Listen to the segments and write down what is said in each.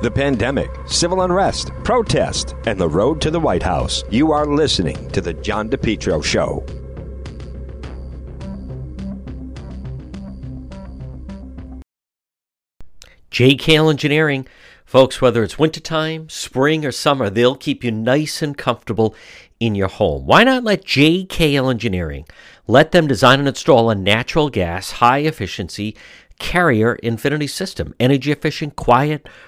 the pandemic, civil unrest, protest, and the road to the White House. You are listening to The John DePetro Show. JKL Engineering. Folks, whether it's wintertime, spring, or summer, they'll keep you nice and comfortable in your home. Why not let JKL Engineering let them design and install a natural gas, high efficiency carrier infinity system? Energy efficient, quiet,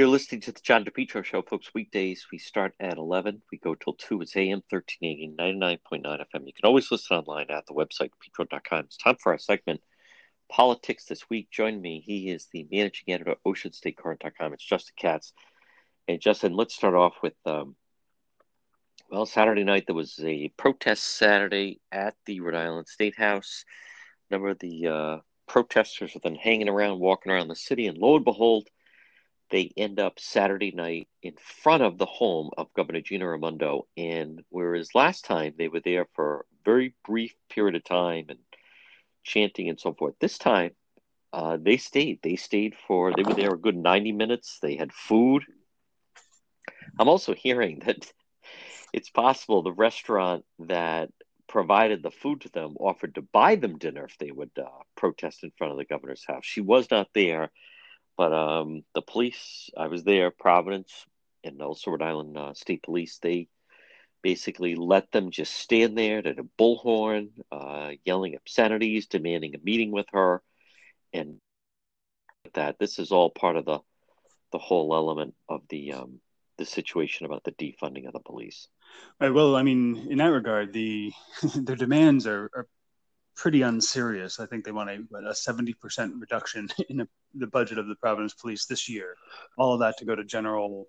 You're listening to the John DePetro Show, folks. Weekdays, we start at 11. We go till 2. It's AM 1380, 99.9 FM. You can always listen online at the website, petro.com. It's time for our segment, Politics This Week. Join me. He is the managing editor of OceanStateCurrent.com. It's Justin Katz. And Justin, let's start off with, um, well, Saturday night, there was a protest Saturday at the Rhode Island State House. A number of the uh, protesters were then hanging around, walking around the city, and lo and behold, they end up Saturday night in front of the home of Governor Gina Raimondo. And whereas last time they were there for a very brief period of time and chanting and so forth, this time uh, they stayed. They stayed for, they were there a good 90 minutes. They had food. I'm also hearing that it's possible the restaurant that provided the food to them offered to buy them dinner if they would uh, protest in front of the governor's house. She was not there but um, the police, I was there, Providence, and also Rhode Island uh, State Police, they basically let them just stand there to a bullhorn, uh, yelling obscenities, demanding a meeting with her, and that this is all part of the the whole element of the um, the situation about the defunding of the police. Right. Well, I mean, in that regard, the their demands are, are pretty unserious. I think they want a, a 70% reduction in a, the budget of the Providence Police this year. All of that to go to general,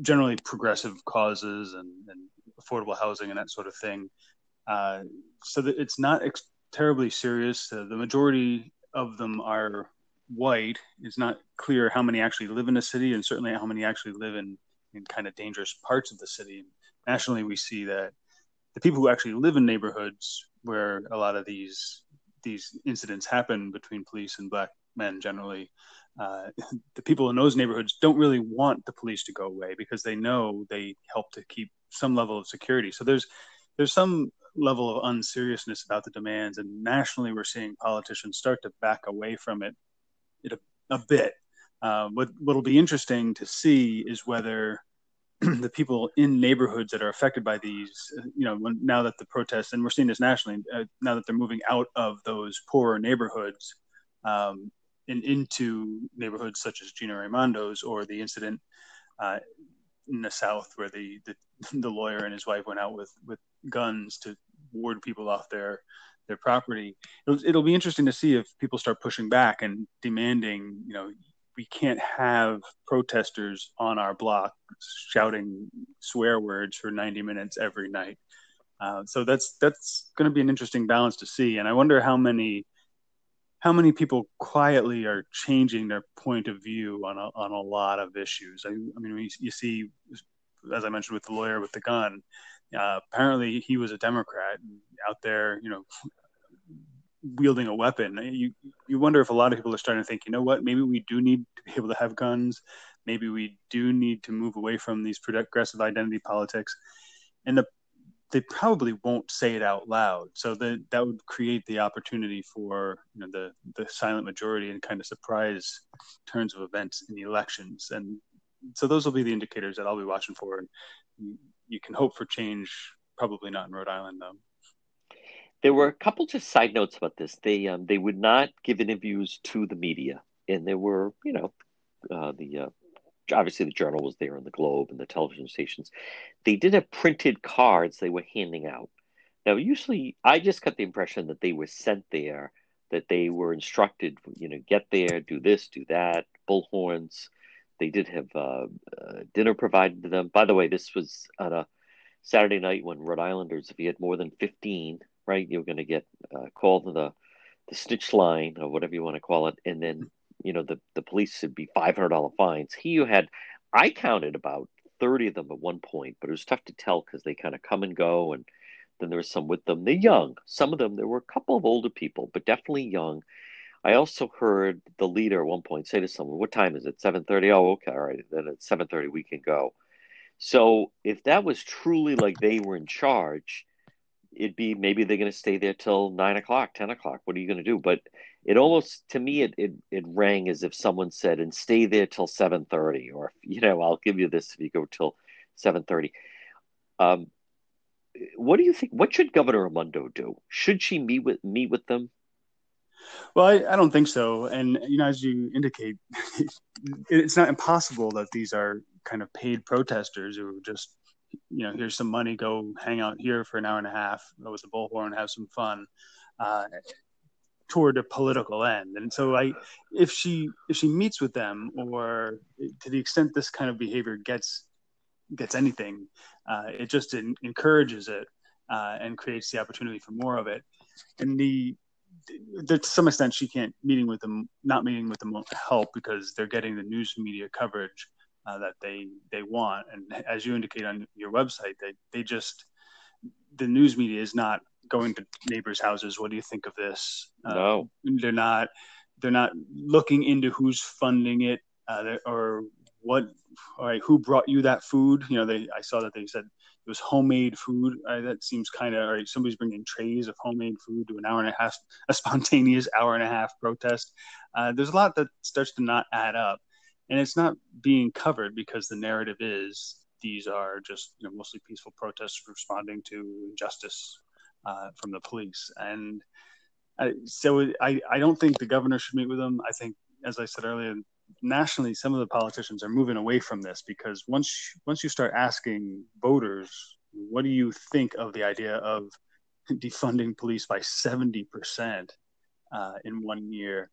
generally progressive causes and, and affordable housing and that sort of thing. Uh, so that it's not ex- terribly serious. Uh, the majority of them are white. It's not clear how many actually live in the city, and certainly how many actually live in, in kind of dangerous parts of the city. Nationally, we see that the people who actually live in neighborhoods where a lot of these these incidents happen between police and black men generally uh, the people in those neighborhoods don't really want the police to go away because they know they help to keep some level of security. So there's there's some level of unseriousness about the demands and nationally we're seeing politicians start to back away from it, it a, a bit. Uh, what what'll be interesting to see is whether the people in neighborhoods that are affected by these, you know, when, now that the protests, and we're seeing this nationally, uh, now that they're moving out of those poorer neighborhoods um, and into neighborhoods such as Gina Raimondo's or the incident uh, in the South where the, the, the lawyer and his wife went out with with guns to ward people off their their property. It'll, it'll be interesting to see if people start pushing back and demanding, you know, we can't have protesters on our block shouting swear words for 90 minutes every night. Uh, so that's that's going to be an interesting balance to see, and I wonder how many how many people quietly are changing their point of view on a, on a lot of issues. I, I mean, you see, as I mentioned with the lawyer with the gun, Uh, apparently, he was a Democrat out there, you know, wielding a weapon. You you wonder if a lot of people are starting to think, you know what, maybe we do need to be able to have guns. Maybe we do need to move away from these progressive identity politics. And the they probably won't say it out loud. So that that would create the opportunity for you know the the silent majority and kind of surprise turns of events in the elections. And so those will be the indicators that I'll be watching for. And you can hope for change. Probably not in Rhode Island though. There were a couple just side notes about this. They um, they would not give interviews to the media, and there were you know uh, the uh, obviously the journal was there and the Globe and the television stations. They did have printed cards they were handing out. Now, usually, I just got the impression that they were sent there, that they were instructed, you know, get there, do this, do that, bullhorns. They did have uh, uh, dinner provided to them. By the way, this was on a Saturday night when Rhode Islanders, if you had more than 15, right, you're going to get uh, called to the, the snitch line or whatever you want to call it. And then you know the the police would be five hundred dollar fines. He had I counted about thirty of them at one point, but it was tough to tell because they kind of come and go, and then there was some with them. They're young. Some of them there were a couple of older people, but definitely young. I also heard the leader at one point say to someone, "What time is it? Seven thirty? Oh, okay, all right. Then at seven thirty we can go." So if that was truly like they were in charge, it'd be maybe they're going to stay there till nine o'clock, ten o'clock. What are you going to do? But it almost to me it, it it rang as if someone said, "And stay there till seven thirty, or you know, I'll give you this if you go till seven thirty. Um, what do you think? What should Governor Raimondo do? Should she meet with meet with them? Well, I, I don't think so. And you know, as you indicate, it's not impossible that these are kind of paid protesters who just you know, here's some money, go hang out here for an hour and a half with the bullhorn, have some fun, uh, toward a political end. And so, I, if she if she meets with them, or to the extent this kind of behavior gets gets anything, uh, it just in, encourages it uh, and creates the opportunity for more of it. And the to some extent, she can't meeting with them, not meeting with them won't help because they're getting the news media coverage uh, that they they want. And as you indicate on your website, they they just the news media is not going to neighbors' houses. What do you think of this? Uh, no, they're not. They're not looking into who's funding it uh, or what. All right, who brought you that food? You know, they. I saw that they said it was homemade food. Uh, that seems kind of all right. Somebody's bringing trays of homemade food to an hour and a half, a spontaneous hour and a half protest. Uh, there's a lot that starts to not add up and it's not being covered because the narrative is these are just you know, mostly peaceful protests responding to injustice uh, from the police. And I, so I, I don't think the governor should meet with them. I think, as I said earlier, nationally, some of the politicians are moving away from this because once once you start asking voters, what do you think of the idea of defunding police by seventy percent uh, in one year?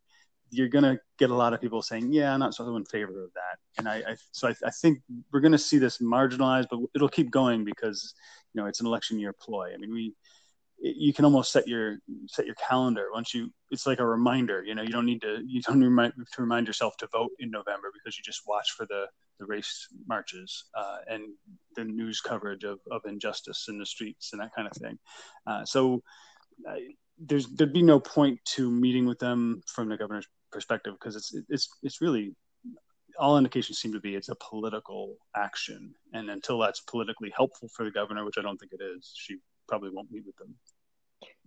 You're to get a lot of people saying, "Yeah, I'm not so in favor of that." And I, I so I, I, think we're to see this marginalized, but it'll keep going because you know it's an election year ploy. I mean, we you can almost set your set your calendar once you it's like a reminder you know you don't need to you don't remind to remind yourself to vote in november because you just watch for the the race marches uh, and the news coverage of, of injustice in the streets and that kind of thing uh, so uh, there's there'd be no point to meeting with them from the governor's perspective because it's it's it's really all indications seem to be it's a political action, and until that's politically helpful for the governor, which I don't think it is, she probably won't meet with them.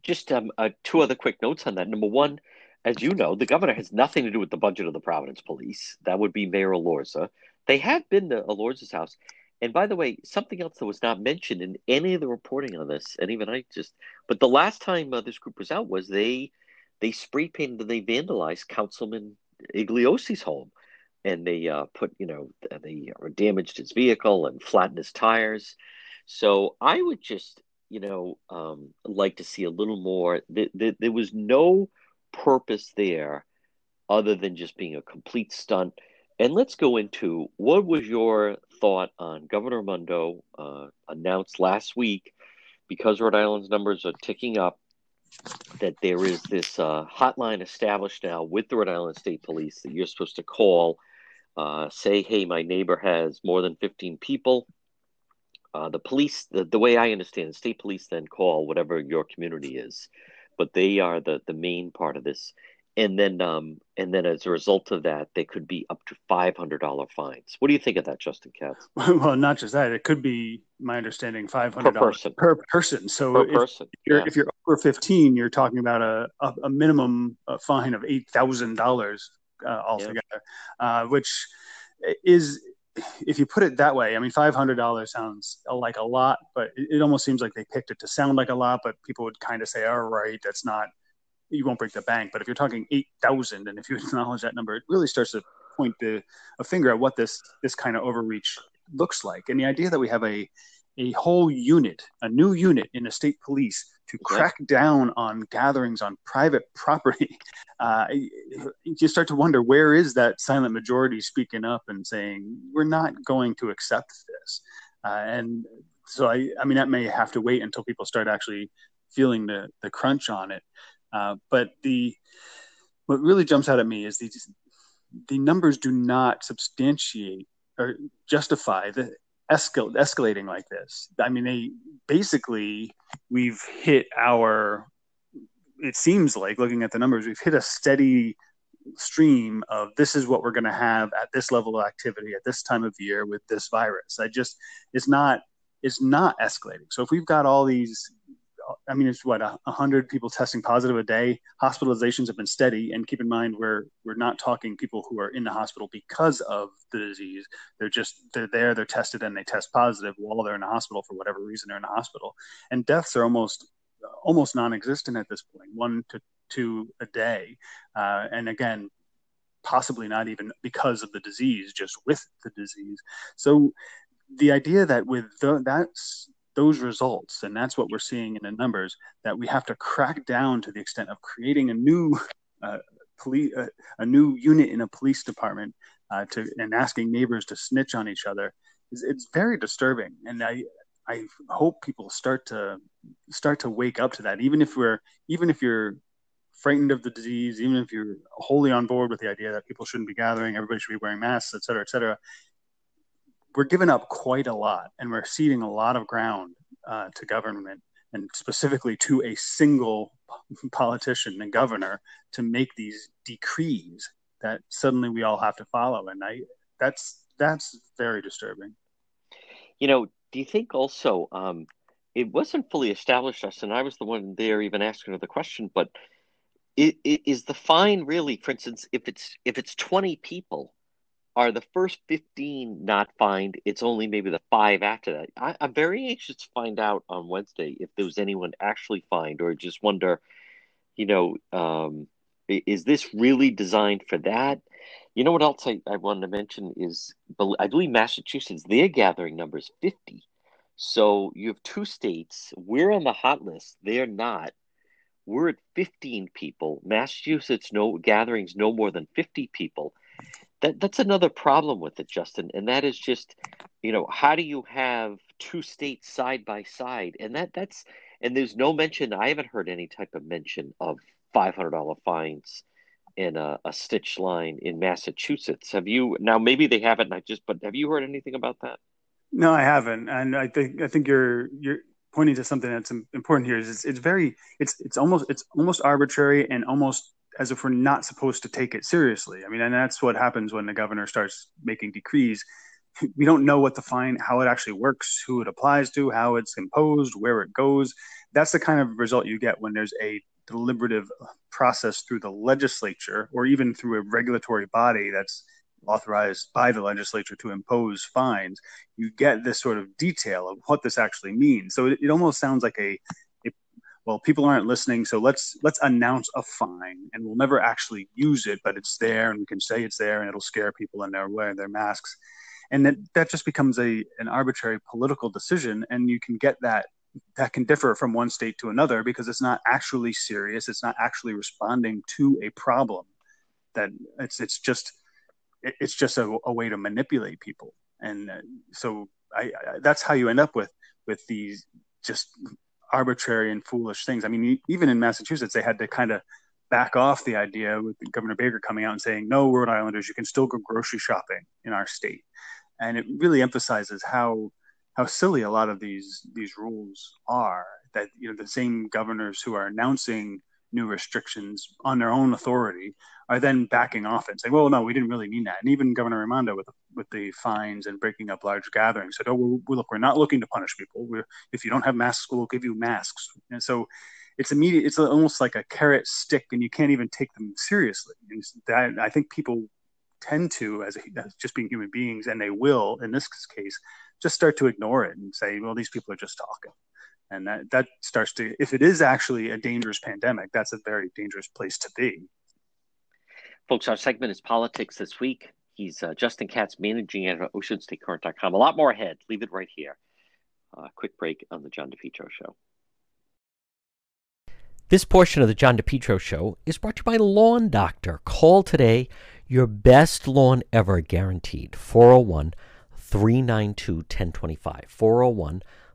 Just um, uh, two other quick notes on that. Number one, as you know, the governor has nothing to do with the budget of the Providence Police. That would be Mayor Elorza. They have been to Elorza's house. And by the way, something else that was not mentioned in any of the reporting on this, and even I just, but the last time uh, this group was out was they they spray painted and they vandalized Councilman Igliozzi's home. And they uh, put, you know, they damaged his vehicle and flattened his tires. So I would just, you know, um, like to see a little more. Th- th- there was no purpose there other than just being a complete stunt. And let's go into what was your thought on Governor Raimondo uh, announced last week because Rhode Island's numbers are ticking up that there is this uh, hotline established now with the Rhode Island State Police that you're supposed to call, uh, say, hey, my neighbor has more than 15 people. uh, the police, the, the way I understand, state police then call whatever your community is, but they are the the main part of this. And then, um, and then as a result of that, they could be up to five hundred dollar fines. What do you think of that, Justin Katz? Well, not just that; it could be, my understanding, five hundred per person. per person. So Per if, person, if you're yeah. if you're over fifteen, you're talking about a a, a minimum uh, fine of eight thousand dollars uh, altogether, uh, which is if you put it that way, I mean, five hundred dollars sounds like a lot, but it almost seems like they picked it to sound like a lot. But people would kind of say, "All right, that's not, you won't break the bank." But if you're talking eight thousand, and if you acknowledge that number, it really starts to point the, a finger at what this this kind of overreach looks like. And the idea that we have a a whole unit, a new unit in the state police to Okay. crack down on gatherings on private property, uh, you start to wonder where is that silent majority speaking up and saying we're not going to accept this. Uh, and so I, I mean, that may have to wait until people start actually feeling the the crunch on it. Uh, but the what really jumps out at me is these the numbers do not substantiate or justify the escal- escalating like this. I mean, they basically we've hit our. It seems like looking at the numbers, we've hit a steady stream of this is what we're going to have at this level of activity at this time of year with this virus. I just it's not it's not escalating. So if we've got all these I mean, it's what a hundred people testing positive a day. Hospitalizations have been steady, and keep in mind we're we're not talking people who are in the hospital because of the disease. They're just they're there, they're tested, and they test positive while they're in the hospital for whatever reason they're in the hospital. And deaths are almost almost non-existent at this point, one to two a day. Uh, and again, possibly not even because of the disease, just with the disease. So the idea that with the, that's those results, and that's what we're seeing in the numbers, that we have to crack down to the extent of creating a new uh, police, uh, a new unit in a police department, uh, to and asking neighbors to snitch on each other, it's very disturbing. And I I hope people start to start to wake up to that, even if we're even if you're frightened of the disease, even if you're wholly on board with the idea that people shouldn't be gathering, everybody should be wearing masks, et cetera, et cetera we're giving up quite a lot and we're ceding a lot of ground uh, to government and specifically to a single politician and governor to make these decrees that suddenly we all have to follow. And i that's that's very disturbing. You know, do you think also um, it wasn't fully established us, and I was the one there even asking her the question, but i- i- is the fine really, for instance, if it's if it's 20 people, are the first 15 not fined? It's only maybe the five after that. I, I'm very anxious to find out on Wednesday if there was anyone actually fined, or just wonder, you know, um, is this really designed for that? You know what else I, I wanted to mention is I believe Massachusetts, their gathering number is 50. So you have two states. We're on the hot list. They're not. We're at 15 people. Massachusetts no gatherings no more than 50 people. That that's another problem with it, Justin. And that is just, you know, how do you have two states side by side? And that that's and there's no mention. I haven't heard any type of mention of $500 fines in a, a stitch line in Massachusetts. Have you now? Maybe they haven't. I just. But have you heard anything about that? no i haven't and i think i think you're you're pointing to something that's important here is it's, it's very it's it's almost it's almost arbitrary and almost as if we're not supposed to take it seriously. I mean and that's what happens when the governor starts making decrees. We don't know what the fine how it actually works who it applies to how it's imposed where it goes. That's the kind of result you get when there's a deliberative process through the legislature or even through a regulatory body that's authorized by the legislature to impose fines. You get this sort of detail of what this actually means. So it, it almost sounds like a, a well people aren't listening so let's let's announce a fine and we'll never actually use it but it's there and we can say it's there and it'll scare people and they're wearing their masks. And that that just becomes a an arbitrary political decision and you can get that that can differ from one state to another because it's not actually serious it's not actually responding to a problem. That it's it's just it's just a, a way to manipulate people. And uh, so I, I that's how you end up with with these just arbitrary and foolish things i mean even in massachusetts they had to kind of back off the idea with governor baker coming out and saying no rhode islanders you can still go grocery shopping in our state and it really emphasizes how how silly a lot of these these rules are. That you know the same governors who are announcing new restrictions on their own authority are then backing off and saying, "Well, no, we didn't really mean that." And even Governor Raimondo with with the fines and breaking up large gatherings said, "Oh, look, we're not looking to punish people. We're, if you don't have masks, we'll give you masks." And so it's immediate. It's almost like a carrot stick, and you can't even take them seriously. And that I think people tend to, as, as just being human beings, and they will in this case, just start to ignore it and say, "Well, these people are just talking." And that, that starts to, if it is actually a dangerous pandemic, that's a very dangerous place to be. Folks, our segment is politics this week. He's uh, Justin Katz, managing editor at OceanStateCurrent.com. A lot more ahead. Leave it right here. Uh, quick break on the John DePetro Show. This portion of the John DePetro Show is brought to you by Lawn Doctor. Call today. Your best lawn ever guaranteed. 401 392 1025. 401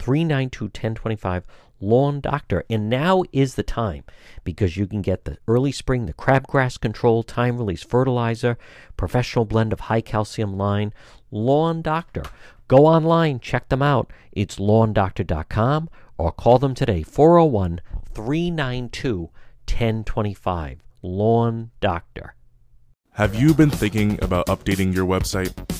392 1025 Lawn Doctor. And now is the time because you can get the early spring, the crabgrass control, time release fertilizer, professional blend of high calcium line. Lawn Doctor. Go online, check them out. It's lawndoctor.com or call them today 401 392 1025. Lawn Doctor. Have you been thinking about updating your website?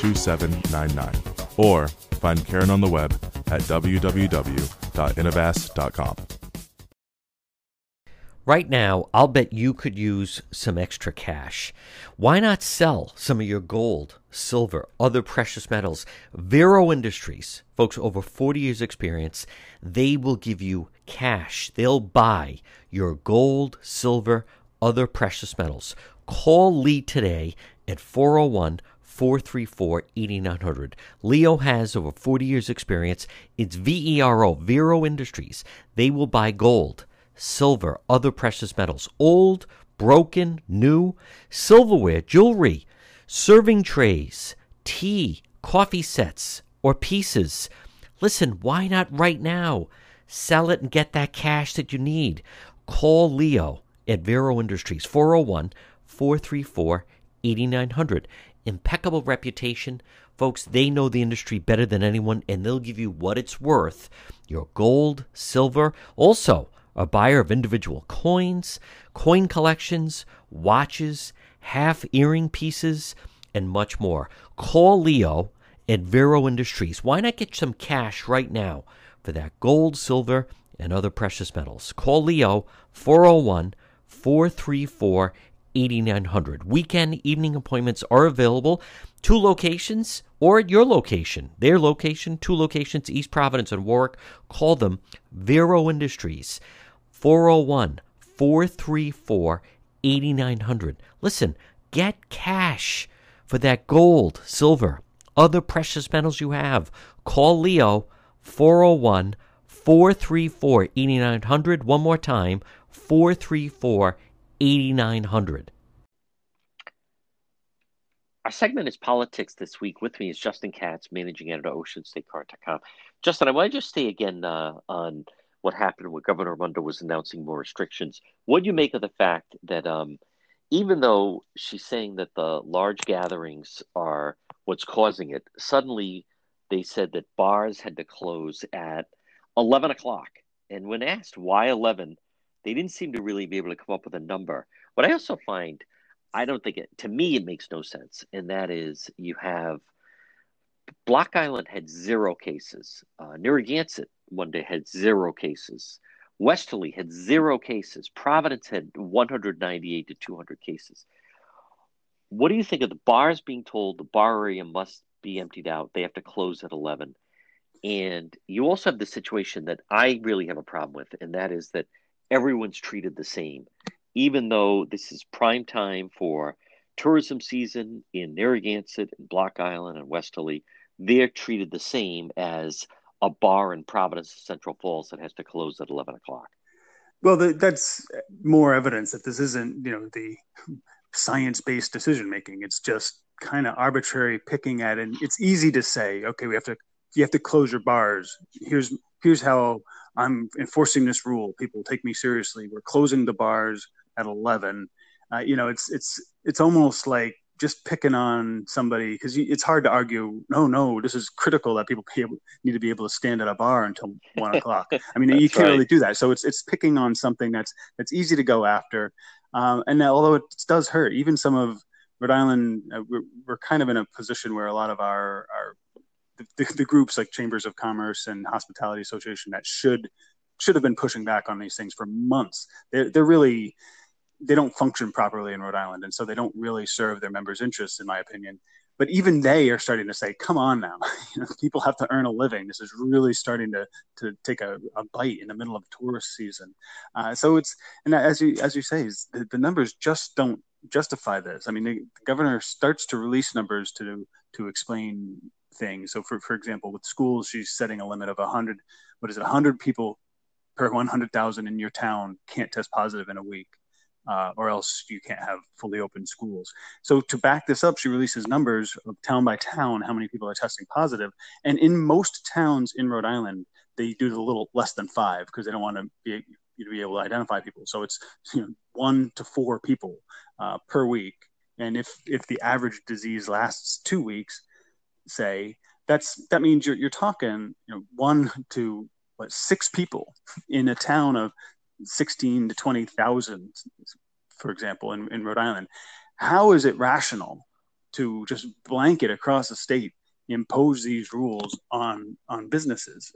2799 or find Karen on the web at www.innovas.com. Right now, I'll bet you could use some extra cash. Why not sell some of your gold, silver, other precious metals? Vero Industries, folks, over 40 years' experience, they will give you cash. They'll buy your gold, silver, other precious metals. Call Lee today at 401 434 8900. Leo has over 40 years' experience. It's VERO, Vero Industries. They will buy gold, silver, other precious metals, old, broken, new, silverware, jewelry, serving trays, tea, coffee sets, or pieces. Listen, why not right now? Sell it and get that cash that you need. Call Leo at Vero Industries, 401 434 8900 impeccable reputation. Folks, they know the industry better than anyone, and they'll give you what it's worth your gold, silver, also a buyer of individual coins, coin collections, watches, half earring pieces, and much more. Call Leo at Vero Industries. Why not get some cash right now for that gold, silver, and other precious metals? Call Leo 401 434 8900. Weekend evening appointments are available. Two locations or at your location. Their location, two locations, East Providence and Warwick. Call them Vero Industries, 401 434 8900. Listen, get cash for that gold, silver, other precious metals you have. Call Leo 401 434 8900. One more time 434 8900. Our segment is politics this week. With me is Justin Katz, managing editor of OceanStateCurrent.com. Justin, I want to just say again uh, on what happened when Governor Raimondo was announcing more restrictions. What do you make of the fact that um, even though she's saying that the large gatherings are what's causing it, suddenly they said that bars had to close at 11 o'clock. And when asked why 11, they didn't seem to really be able to come up with a number. What I also find, I don't think it, to me, it makes no sense. And that is you have Block Island had zero cases. Uh, Narragansett one day had zero cases. Westerly had zero cases. Providence had 198 to 200 cases. What do you think of the bars being told the bar area must be emptied out? They have to close at 11. And you also have the situation that I really have a problem with, and that is that everyone's treated the same, even though this is prime time for tourism season in Narragansett and Block Island and Westerly. They're treated the same as a bar in Providence, Central Falls that has to close at 11 o'clock. Well, the, that's more evidence that this isn't, you know, the science-based decision making. It's just kind of arbitrary picking at it. It's easy to say, okay, we have to you have to close your bars. Here's here's how I'm enforcing this rule. People take me seriously. We're closing the bars at 11. Uh, you know, it's it's it's almost like just picking on somebody because it's hard to argue. No, no, this is critical that people able, need to be able to stand at a bar until one o'clock. I mean, you can't right. really do that. So it's it's picking on something that's that's easy to go after. Um, and now, although it does hurt, even some of Rhode Island, uh, we're, we're kind of in a position where a lot of our our the, the, groups like chambers of commerce and hospitality association that should should have been pushing back on these things for months. They're, they're really they don't function properly in rhode island and so they don't really serve their members interests in my opinion. But even they are starting to say come on now you know, people have to earn a living. This is really starting to to take a, a bite in the middle of tourist season. Uh, so it's and as you as you say the, the numbers just don't justify this. I mean the, the governor starts to release numbers to to explain things. So, for for example, with schools, she's setting a limit of 100. What is it? 100 people per 100,000 in your town can't test positive in a week, uh, or else you can't have fully open schools. So, to back this up, she releases numbers of town by town how many people are testing positive, and in most towns in Rhode Island, they do a little less than five because they don't want to be to be able to identify people. So it's you know one to four people uh, per week, and if if the average disease lasts two weeks, say, that's that means you're you're talking you know one to what six people in a town of sixteen to twenty thousand, for example, in, in Rhode Island. How is it rational to just blanket across the state impose these rules on on businesses?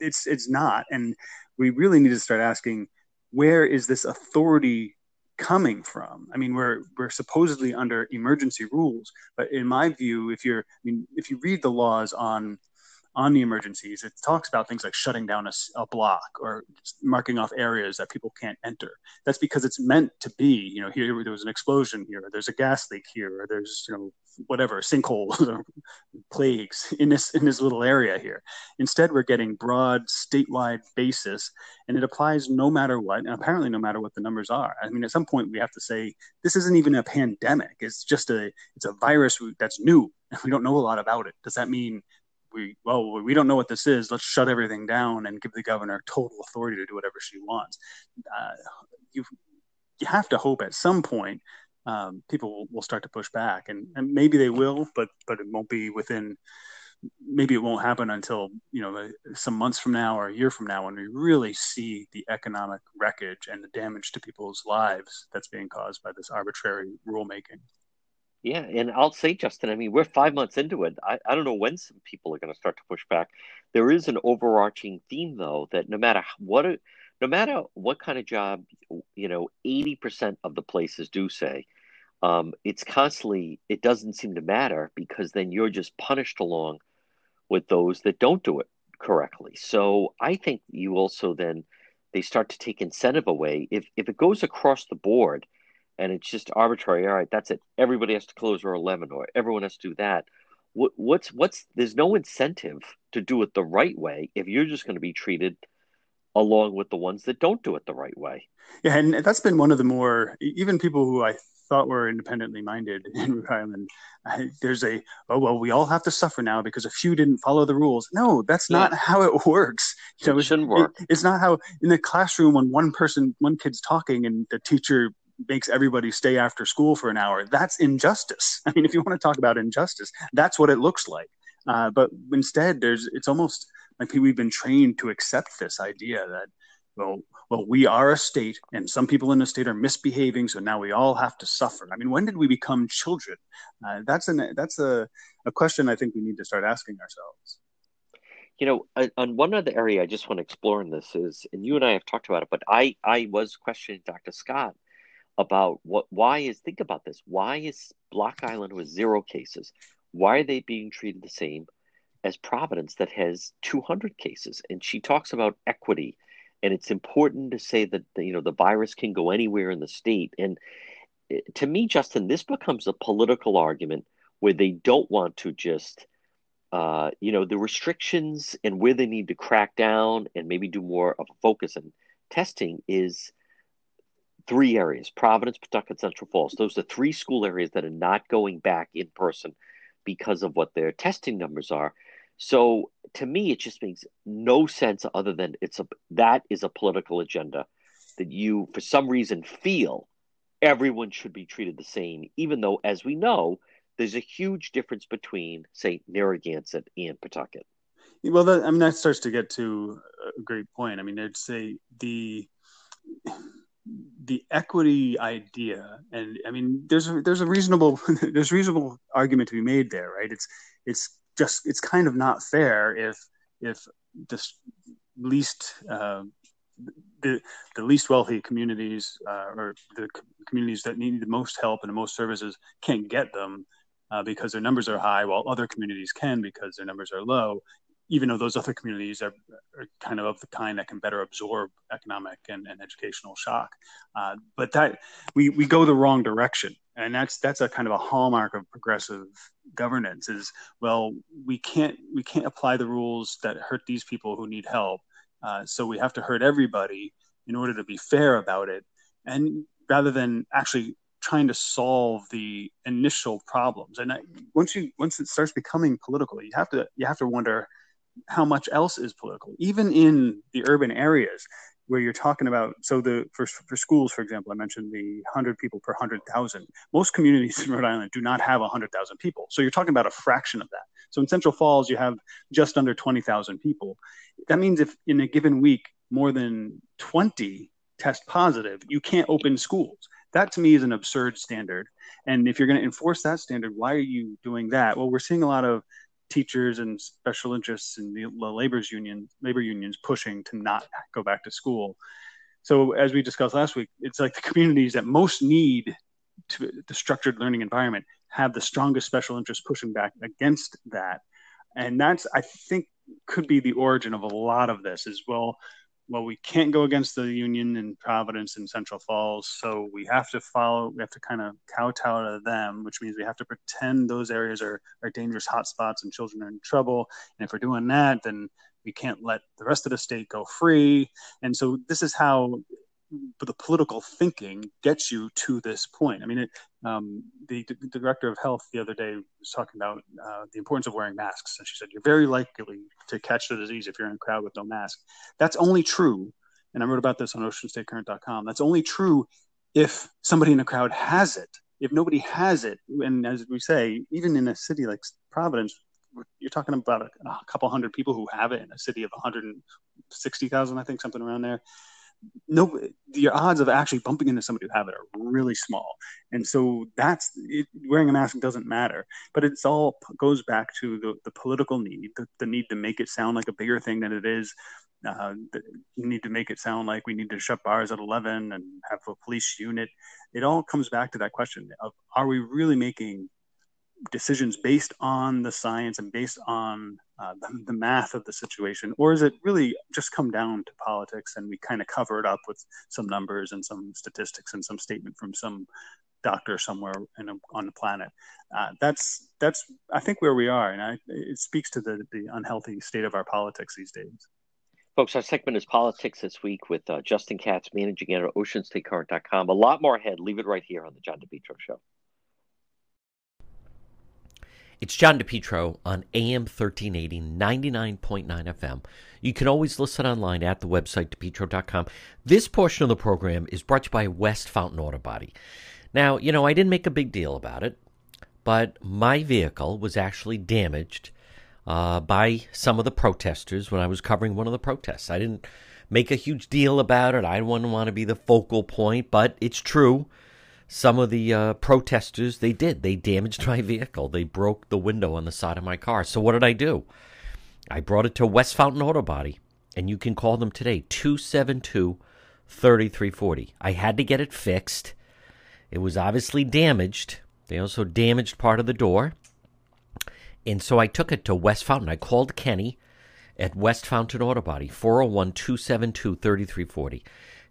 It's it's not, and we really need to start asking where is this authority coming from? I mean, we're we're supposedly under emergency rules, but in my view, if you're, I mean, if you read the laws on on the emergencies, it talks about things like shutting down a, a, block or marking off areas that people can't enter. That's because it's meant to be. You know, here there was an explosion here, there's a gas leak here, or there's you know whatever sinkholes or plagues in this in this little area here. Instead, we're getting broad statewide basis, and it applies no matter what, and apparently no matter what the numbers are. I mean, at some point we have to say this isn't even a pandemic. It's just a it's a virus that's new. And we don't know a lot about it. Does that mean we well we don't know what this is let's shut everything down and give the governor total authority to do whatever she wants uh, you you have to hope at some point um, people will, will, start to push back and, and maybe they will but but it won't be within maybe it won't happen until you know some months from now or a year from now when we really see the economic wreckage and the damage to people's lives that's being caused by this arbitrary rulemaking yeah, and I'll say, Justin, I mean, we're five months into it. I, I don't know when some people are going to start to push back. There is an overarching theme, though, that no matter what, no matter what kind of job, you know, eighty percent of the places do say, um, it's constantly. It doesn't seem to matter because then you're just punished along with those that don't do it correctly. So I think you also then they start to take incentive away if if it goes across the board and it's just arbitrary. All right, that's it. Everybody has to close or eleven, or everyone has to do that. What, what's what's? There's no incentive to do it the right way if you're just going to be treated along with the ones that don't do it the right way. Yeah, and that's been one of the more even people who I thought we were independently minded in Rhode Island. I, there's a oh well, we all have to suffer now because a few didn't follow the rules. No, that's yeah. not how it works. You know, it shouldn't work. It, it's not how in the classroom when one person, one kid's talking and the teacher makes everybody stay after school for an hour. That's injustice. I mean, if you want to talk about injustice, that's what it looks like. Uh, but instead, there's it's almost like we've been trained to accept this idea that well, well, we are a state, and some people in the state are misbehaving, so now we all have to suffer. I mean, when did we become children? Uh, that's an that's a, a question I think we need to start asking ourselves. You know, on one other area I just want to explore in this is, and you and I have talked about it, but I I was questioning Dr. Scott about what why is think about this why is block island with zero cases why are they being treated the same as providence that has 200 cases and she talks about equity and it's important to say that you know the virus can go anywhere in the state and eh, to me justin this becomes a political argument where they don't want to just uh, you know the restrictions and where they need to crack down and maybe do more of a focus and testing is three areas Providence, Pawtucket, Central Falls. Those are three school areas that are not going back in person because of what their testing numbers are. So to me, it just makes no sense other than it's a that is a political agenda that you, for some reason, feel everyone should be treated the same, even though, as we know, there's a huge difference between, say, Narragansett and Pawtucket. Well, that, I mean, that starts to get to a great point. I mean, I'd say the the equity idea, and I mean, there's a, there's a reasonable there's reasonable argument to be made there, right? It's it's just it's kind of not fair if if the least uh, the the least wealthy communities uh, or the communities that need the most help and the most services can't get them uh, because their numbers are high, while other communities can because their numbers are low even though those other communities are, are, kind of of the kind that can better absorb economic and, and educational shock. Uh, but that we, we go the wrong direction. And that's that's a kind of a hallmark of progressive governance is well we can't we can't apply the rules that hurt these people who need help. Uh, so we have to hurt everybody in order to be fair about it. And rather than actually trying to solve the initial problems and I, once you once it starts becoming political you have to you have to wonder how much else is political, even in the urban areas where you're talking about. So the for for schools, for example, I mentioned the hundred people per hundred thousand. Most communities in Rhode Island do not have hundred thousand people, so you're talking about a fraction of that. So in Central Falls, you have just under twenty thousand people. That means if in a given week more than twenty test positive, you can't open schools. That to me is an absurd standard. And if you're going to enforce that standard, why are you doing that? Well, we're seeing a lot of teachers and special interests and the, labor's union labor unions pushing to not go back to school. So as we discussed last week it's like the communities that most need to, the structured learning environment have the strongest special interest pushing back against that. And that's i think could be the origin of a lot of this as well well, we can't go against the union in Providence and Central Falls, so we have to follow. We have to kind of kowtow to them, which means we have to pretend those areas are are dangerous hotspots and children are in trouble. And if we're doing that, then we can't let the rest of the state go free. And so this is how the political thinking gets you to this point. I mean, it, um, the, the, director of health the other day was talking about uh, the importance of wearing masks, and she said you're very likely to catch the disease if you're in a crowd with no mask. That's only true, and I wrote about this on OceanStateCurrent.com. That's only true if somebody in a crowd has it. If nobody has it, and as we say, even in a city like Providence, you're talking about a, a couple hundred people who have it in a city of 160,000, I think, something around there no your odds of actually bumping into somebody who have it are really small. And so that's it, wearing a mask doesn't matter. But it's all goes back to the, the political need the, the need to make it sound like a bigger thing than it is. Uh, you need to make it sound like we need to shut bars at 11 and have a police unit. It all comes back to that question of are we really making decisions based on the science and based on uh, the, the, math of the situation, or is it really just come down to politics and we kind of cover it up with some numbers and some statistics and some statement from some doctor somewhere a, on the planet? Uh, that's that's I think where we are, and I, it speaks to the the unhealthy state of our politics these days. Folks, our segment is Politics This Week with uh, Justin Katz, managing editor, OceanStateCurrent.com. A lot more ahead. Leave it right here on the John DePetro Show. It's John DePetro on AM 1380, 99.9 FM. You can always listen online at the website, depetro.com. This portion of the program is brought to you by West Fountain Auto Body. Now, you know, I didn't make a big deal about it, but my vehicle was actually damaged uh, by some of the protesters when I was covering one of the protests. I didn't make a huge deal about it. I wouldn't want to be the focal point, but it's true some of the uh, protesters they did they damaged my vehicle they broke the window on the side of my car so what did i do I brought it to West Fountain Auto Body, and you can call them today 272 3340. I had to get it fixed. It was obviously damaged. They also damaged part of the door. And so I took it to West Fountain. I called Kenny at West Fountain Auto Body, 401 272 3340.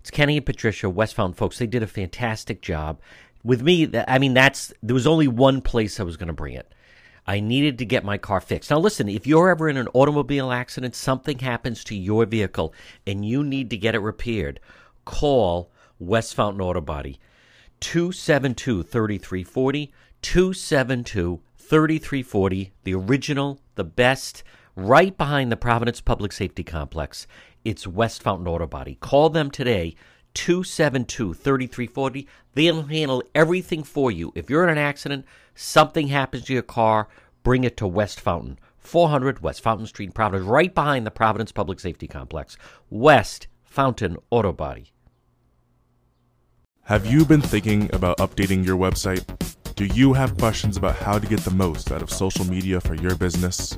It's Kenny and Patricia, West Fountain folks. They did a fantastic job. With me, I mean, that's there was only one place I was going to bring it. I needed to get my car fixed. Now, listen, if you're ever in an automobile accident, something happens to your vehicle, and you need to get it repaired, call West Fountain Auto Body. 272 3340. 272 3340. The original, the best, right behind the Providence Public Safety Complex. It's West Fountain Auto Body. Call them today. 272 3340. They'll handle everything for you. If you're in an accident, something happens to your car, bring it to West Fountain. 400 West Fountain Street, Providence, right behind the Providence Public Safety Complex. West Fountain Auto Body. Have you been thinking about updating your website? Do you have questions about how to get the most out of social media for your business?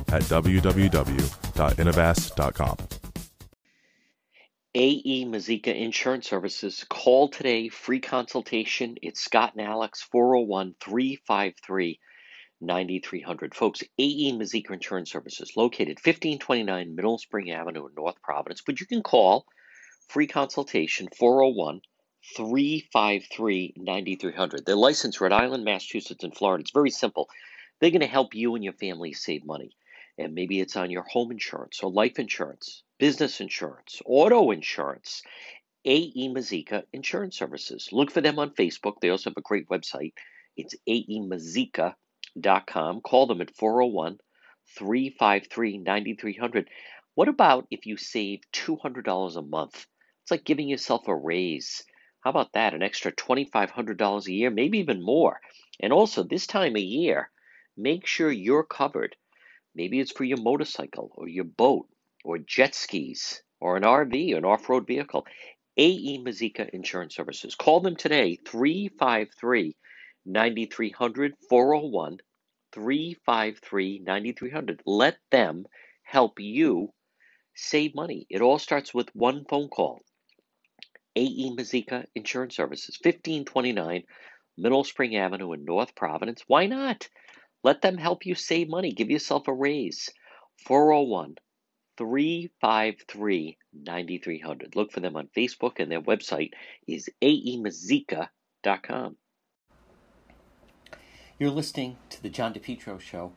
at www.innovast.com. AE Mazika Insurance Services. Call today, free consultation. It's Scott and Alex, 401 353 9300. Folks, AE Mazika Insurance Services, located 1529 Mineral Spring Avenue in North Providence. But you can call free consultation 401 353 9300. They're licensed Rhode Island, Massachusetts, and Florida. It's very simple. They're going to help you and your family save money. And maybe it's on your home insurance or life insurance, business insurance, auto insurance. AE Mazika Insurance Services. Look for them on Facebook. They also have a great website. It's aemazika.com. Call them at 401 353 9300. What about if you save $200 a month? It's like giving yourself a raise. How about that? An extra $2,500 a year, maybe even more. And also, this time of year, make sure you're covered. Maybe it's for your motorcycle or your boat or jet skis or an RV or an off road vehicle. AE Mazika Insurance Services. Call them today, 353 9300 401 353 9300. Let them help you save money. It all starts with one phone call. AE Mazika Insurance Services, 1529 Mineral Spring Avenue in North Providence. Why not? Let them help you save money. Give yourself a raise. 401 353 9300. Look for them on Facebook, and their website is aemazika.com. You're listening to the John DePetro Show.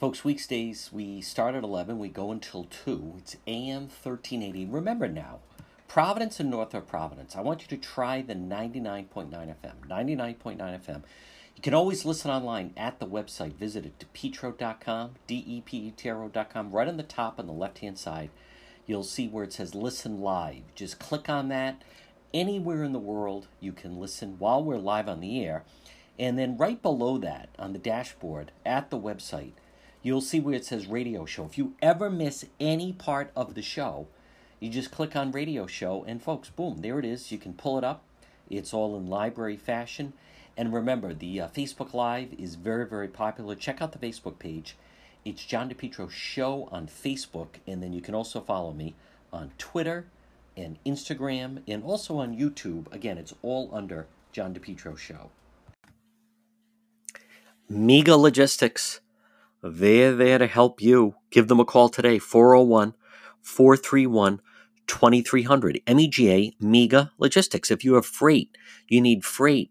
Folks, weekdays we start at 11, we go until 2. It's AM 1380. Remember now, Providence and Northrop Providence. I want you to try the 99.9 FM. 99.9 FM. You can always listen online at the website. Visit it, depetro.com, D-E-P-E-T-R-O.com. Right on the top on the left-hand side, you'll see where it says Listen Live. Just click on that. Anywhere in the world, you can listen while we're live on the air. And then right below that, on the dashboard at the website, you'll see where it says Radio Show. If you ever miss any part of the show, you just click on radio show, and folks, boom, there it is. You can pull it up. It's all in library fashion. And remember, the uh, Facebook Live is very, very popular. Check out the Facebook page. It's John DePetro Show on Facebook, and then you can also follow me on Twitter and Instagram, and also on YouTube. Again, it's all under John DePetro Show. Mega Logistics. They're there to help you. Give them a call today, 401 431 2300 MEGA Mega Logistics. If you have freight, you need freight,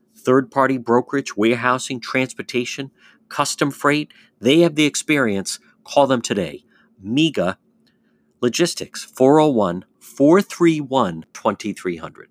third party brokerage, warehousing, transportation, custom freight. They have the experience. Call them today. MEGA Logistics, 401 431 2300.